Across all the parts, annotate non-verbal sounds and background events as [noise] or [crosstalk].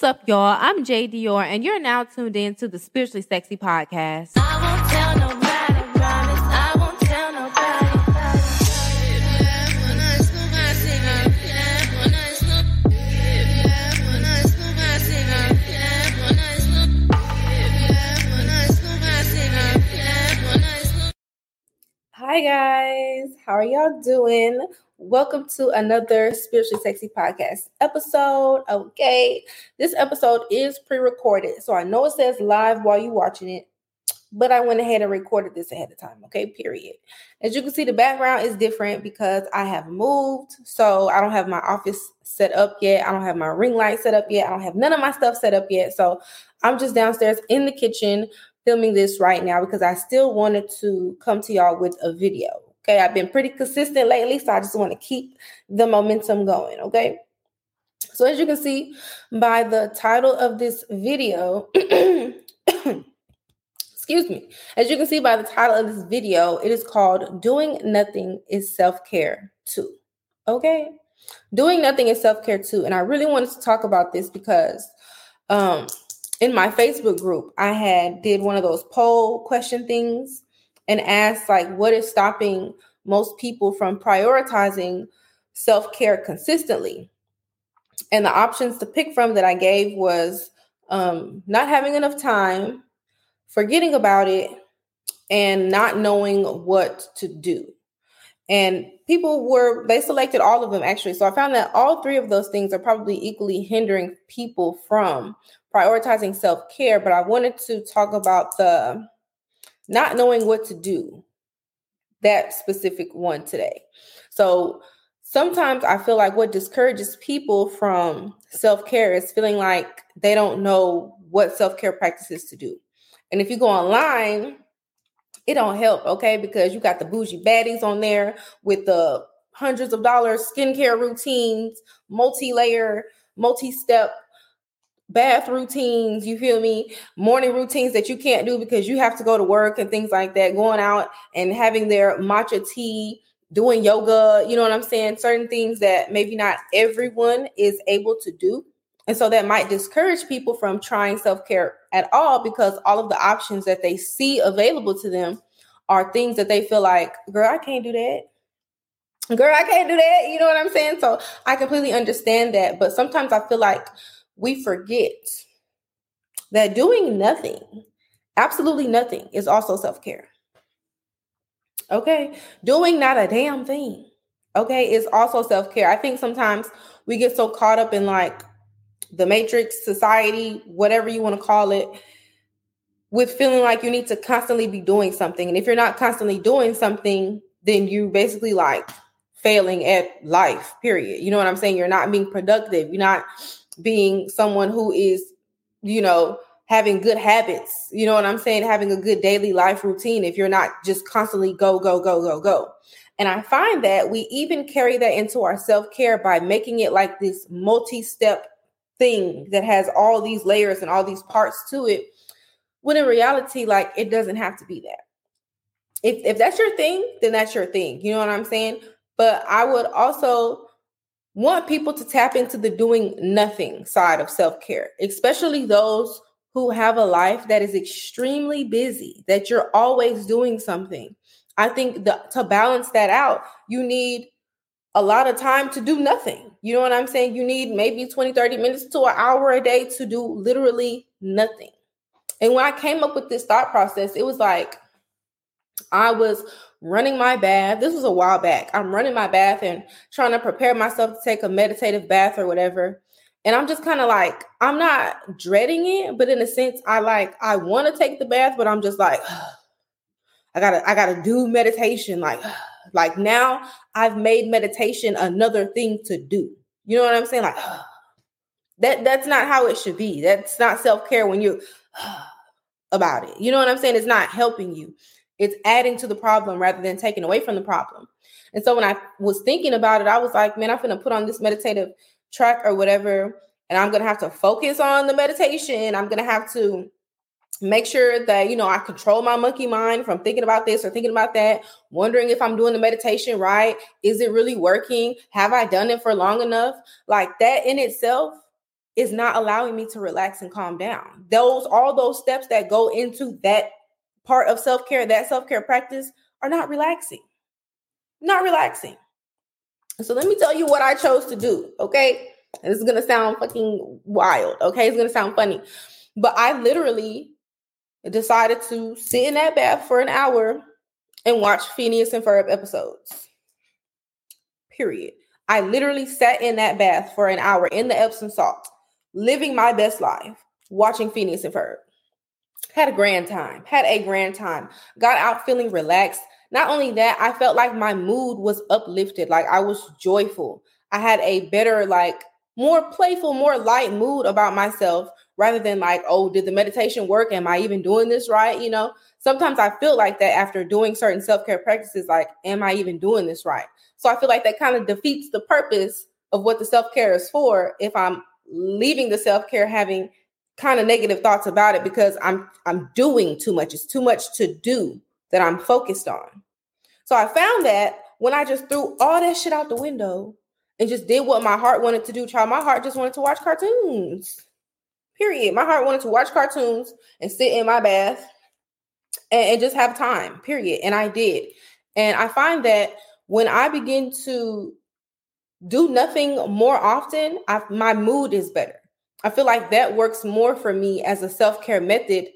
What's up, y'all? I'm Jay Dior, and you're now tuned in to the Spiritually Sexy Podcast. Hi guys, how are y'all doing? Welcome to another Spiritually Sexy Podcast episode. Okay, this episode is pre recorded, so I know it says live while you're watching it, but I went ahead and recorded this ahead of time. Okay, period. As you can see, the background is different because I have moved, so I don't have my office set up yet. I don't have my ring light set up yet. I don't have none of my stuff set up yet. So I'm just downstairs in the kitchen filming this right now because I still wanted to come to y'all with a video. Okay, I've been pretty consistent lately, so I just want to keep the momentum going. Okay, so as you can see by the title of this video, [coughs] excuse me, as you can see by the title of this video, it is called Doing Nothing is Self Care Too. Okay, doing nothing is self care too. And I really wanted to talk about this because um, in my Facebook group, I had did one of those poll question things and asked like what is stopping most people from prioritizing self-care consistently? And the options to pick from that i gave was um, not having enough time forgetting about it and not knowing what to do. And people were they selected all of them actually. So i found that all three of those things are probably equally hindering people from prioritizing self-care but i wanted to talk about the not knowing what to do, that specific one today. So sometimes I feel like what discourages people from self care is feeling like they don't know what self care practices to do. And if you go online, it don't help, okay? Because you got the bougie baddies on there with the hundreds of dollars skincare routines, multi layer, multi step bath routines, you feel me? Morning routines that you can't do because you have to go to work and things like that, going out and having their matcha tea, doing yoga, you know what I'm saying? Certain things that maybe not everyone is able to do. And so that might discourage people from trying self care at all because all of the options that they see available to them are things that they feel like, girl, I can't do that. Girl, I can't do that. You know what I'm saying? So I completely understand that. But sometimes I feel like we forget that doing nothing, absolutely nothing, is also self care. Okay. Doing not a damn thing, okay, is also self care. I think sometimes we get so caught up in like the matrix society, whatever you want to call it, with feeling like you need to constantly be doing something. And if you're not constantly doing something, then you basically like failing at life, period. You know what I'm saying? You're not being productive. You're not being someone who is, you know, having good habits. You know what I'm saying? Having a good daily life routine if you're not just constantly go, go, go, go, go. And I find that we even carry that into our self care by making it like this multi step thing that has all these layers and all these parts to it. When in reality, like it doesn't have to be that. If, if that's your thing, then that's your thing. You know what I'm saying? But I would also want people to tap into the doing nothing side of self care, especially those who have a life that is extremely busy, that you're always doing something. I think the, to balance that out, you need a lot of time to do nothing. You know what I'm saying? You need maybe 20, 30 minutes to an hour a day to do literally nothing. And when I came up with this thought process, it was like I was running my bath. This was a while back. I'm running my bath and trying to prepare myself to take a meditative bath or whatever. And I'm just kind of like, I'm not dreading it, but in a sense, I like, I want to take the bath, but I'm just like, [sighs] I gotta, I gotta do meditation. Like, [sighs] like now I've made meditation another thing to do. You know what I'm saying? Like, [sighs] that that's not how it should be. That's not self care when you're about it. You know what I'm saying? It's not helping you. It's adding to the problem rather than taking away from the problem. And so when I was thinking about it, I was like, man, I'm going to put on this meditative track or whatever, and I'm going to have to focus on the meditation. I'm going to have to make sure that, you know, I control my monkey mind from thinking about this or thinking about that, wondering if I'm doing the meditation right. Is it really working? Have I done it for long enough? Like that in itself is not allowing me to relax and calm down. Those all those steps that go into that part of self-care, that self-care practice are not relaxing. Not relaxing. So let me tell you what I chose to do, okay? And this is gonna sound fucking wild, okay? It's gonna sound funny. But I literally decided to sit in that bath for an hour and watch Phineas and Ferb episodes. Period. I literally sat in that bath for an hour in the Epsom salt, living my best life, watching Phineas and Ferb. Had a grand time, had a grand time. Got out feeling relaxed. Not only that, I felt like my mood was uplifted, like I was joyful. I had a better, like, more playful, more light mood about myself rather than like, oh, did the meditation work? Am I even doing this right? You know, sometimes I feel like that after doing certain self care practices, like, am I even doing this right? So I feel like that kind of defeats the purpose of what the self care is for if I'm leaving the self care having kind of negative thoughts about it because I'm I'm doing too much. It's too much to do that I'm focused on. So I found that when I just threw all that shit out the window and just did what my heart wanted to do, child, my heart just wanted to watch cartoons. Period. My heart wanted to watch cartoons and sit in my bath and, and just have time. Period. And I did. And I find that when I begin to do nothing more often, I, my mood is better. I feel like that works more for me as a self care method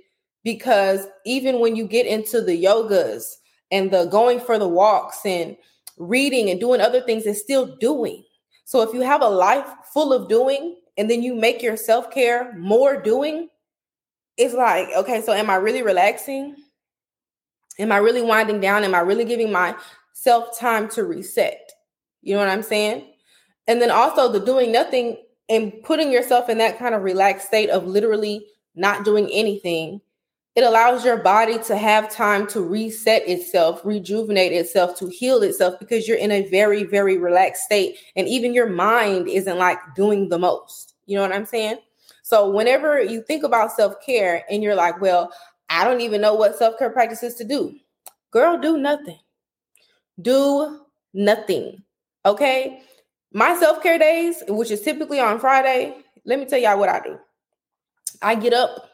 because even when you get into the yogas and the going for the walks and reading and doing other things, it's still doing. So if you have a life full of doing and then you make your self care more doing, it's like, okay, so am I really relaxing? Am I really winding down? Am I really giving my self time to reset. You know what I'm saying? And then also the doing nothing and putting yourself in that kind of relaxed state of literally not doing anything. It allows your body to have time to reset itself, rejuvenate itself, to heal itself because you're in a very, very relaxed state. And even your mind isn't like doing the most. You know what I'm saying? So, whenever you think about self care and you're like, well, I don't even know what self care practices to do, girl, do nothing do nothing. Okay. My self care days, which is typically on Friday, let me tell y'all what I do. I get up,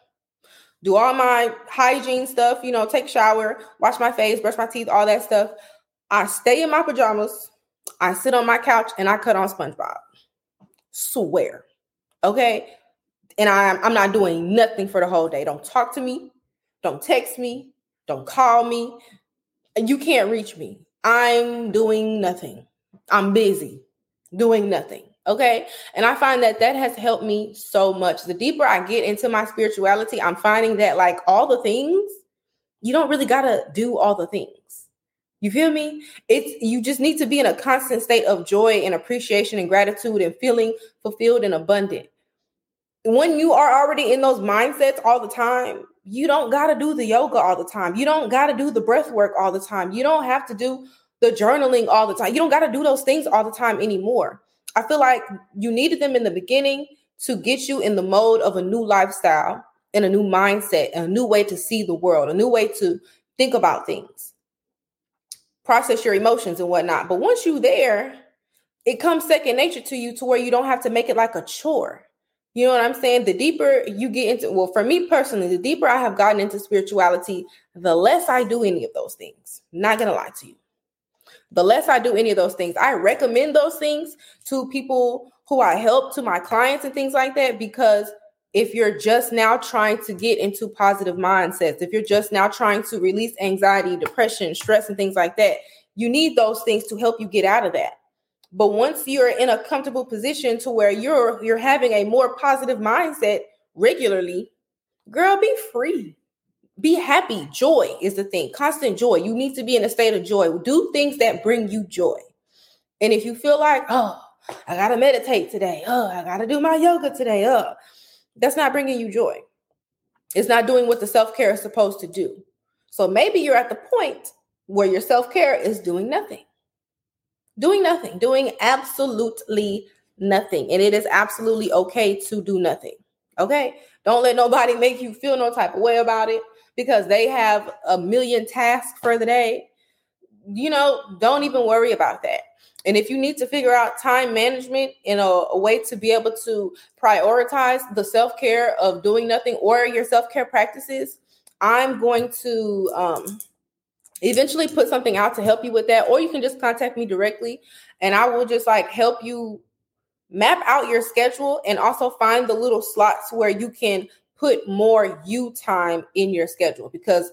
do all my hygiene stuff, you know, take shower, wash my face, brush my teeth, all that stuff. I stay in my pajamas. I sit on my couch and I cut on SpongeBob. Swear. Okay. And I'm, I'm not doing nothing for the whole day. Don't talk to me. Don't text me. Don't call me. You can't reach me. I'm doing nothing. I'm busy doing nothing. Okay. And I find that that has helped me so much. The deeper I get into my spirituality, I'm finding that like all the things, you don't really got to do all the things. You feel me? It's you just need to be in a constant state of joy and appreciation and gratitude and feeling fulfilled and abundant. When you are already in those mindsets all the time, you don't got to do the yoga all the time. You don't got to do the breath work all the time. You don't have to do the journaling all the time. You don't got to do those things all the time anymore. I feel like you needed them in the beginning to get you in the mode of a new lifestyle and a new mindset, a new way to see the world, a new way to think about things, process your emotions and whatnot. But once you're there, it comes second nature to you to where you don't have to make it like a chore. You know what I'm saying? The deeper you get into, well, for me personally, the deeper I have gotten into spirituality, the less I do any of those things. Not gonna lie to you. The less I do any of those things, I recommend those things to people who I help, to my clients and things like that, because if you're just now trying to get into positive mindsets, if you're just now trying to release anxiety, depression, stress, and things like that, you need those things to help you get out of that. But once you're in a comfortable position to where you're you're having a more positive mindset regularly, girl, be free. Be happy. Joy is the thing. Constant joy. You need to be in a state of joy. Do things that bring you joy. And if you feel like, oh, I got to meditate today. Oh, I got to do my yoga today. Oh, that's not bringing you joy. It's not doing what the self care is supposed to do. So maybe you're at the point where your self care is doing nothing doing nothing, doing absolutely nothing. And it is absolutely okay to do nothing. Okay. Don't let nobody [laughs] make you feel no type of way about it because they have a million tasks for the day. You know, don't even worry about that. And if you need to figure out time management in a, a way to be able to prioritize the self care of doing nothing or your self care practices, I'm going to um, eventually put something out to help you with that. Or you can just contact me directly and I will just like help you map out your schedule and also find the little slots where you can put more you time in your schedule because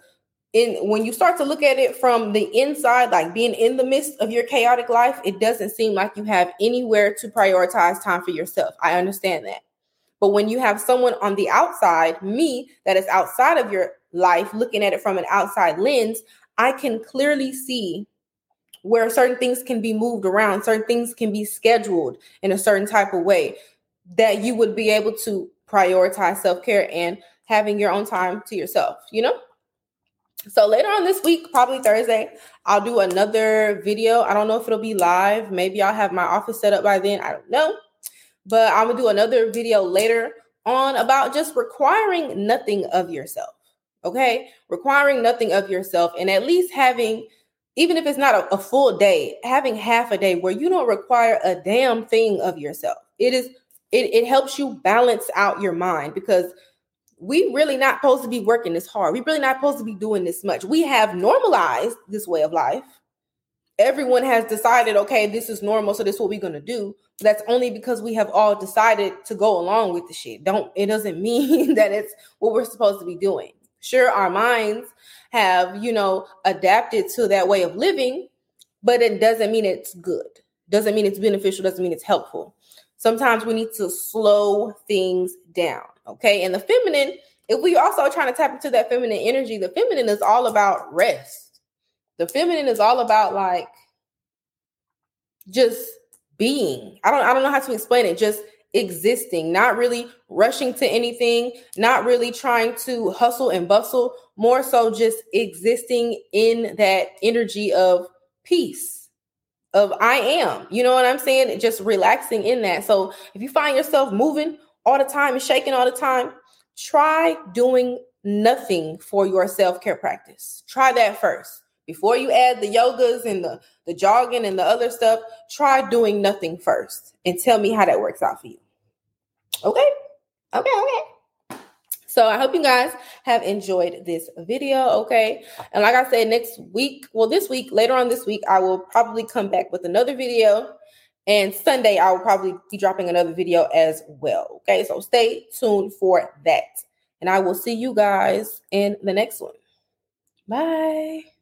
in when you start to look at it from the inside like being in the midst of your chaotic life it doesn't seem like you have anywhere to prioritize time for yourself. I understand that. But when you have someone on the outside me that is outside of your life looking at it from an outside lens i can clearly see where certain things can be moved around certain things can be scheduled in a certain type of way that you would be able to prioritize self-care and having your own time to yourself you know? So later on this week probably thursday i'll do another video. I don't know if it'll be live. Maybe i'll have my office set up by then. I don't know. But i'm gonna do another video later on about just requiring nothing of yourself okay? Requiring nothing of yourself and at least having even if it's not a, a full day having half a day where you don't require a damn thing of yourself. It is it, it helps you balance out your mind because we really not supposed to be working this hard. We really not supposed to be doing this much. We have normalized this way of life. Everyone has decided, okay, this is normal, so this is what we're gonna do. That's only because we have all decided to go along with the shit. Don't it doesn't [laughs] mean that it's what we're supposed to be doing. Sure, our minds have, you know, adapted to that way of living, but it doesn't mean it's good. Doesn't mean it's beneficial, doesn't mean it's helpful. Sometimes we need to slow things down. Okay. And the feminine, if we also trying to tap into that feminine energy, the feminine is all about rest. The feminine is all about like just being. I don't I don't know how to explain it. Just existing, not really rushing to anything, not really trying to hustle and bustle, more so just existing in that energy of peace of I am. You know what I'm saying? Just relaxing in that. So if you find yourself moving all the time and shaking all the time, try doing nothing for your self-care practice. Try that first. Before you add the yogas and the, the jogging and the other stuff, try doing nothing first and tell me how that works out for you. Okay? Okay, okay. So I hope you guys have enjoyed this video. Okay. And like I said, next week, well, this week, later on this week, I will probably come back with another video. And Sunday, I will probably be dropping another video as well. Okay. So stay tuned for that. And I will see you guys in the next one. Bye.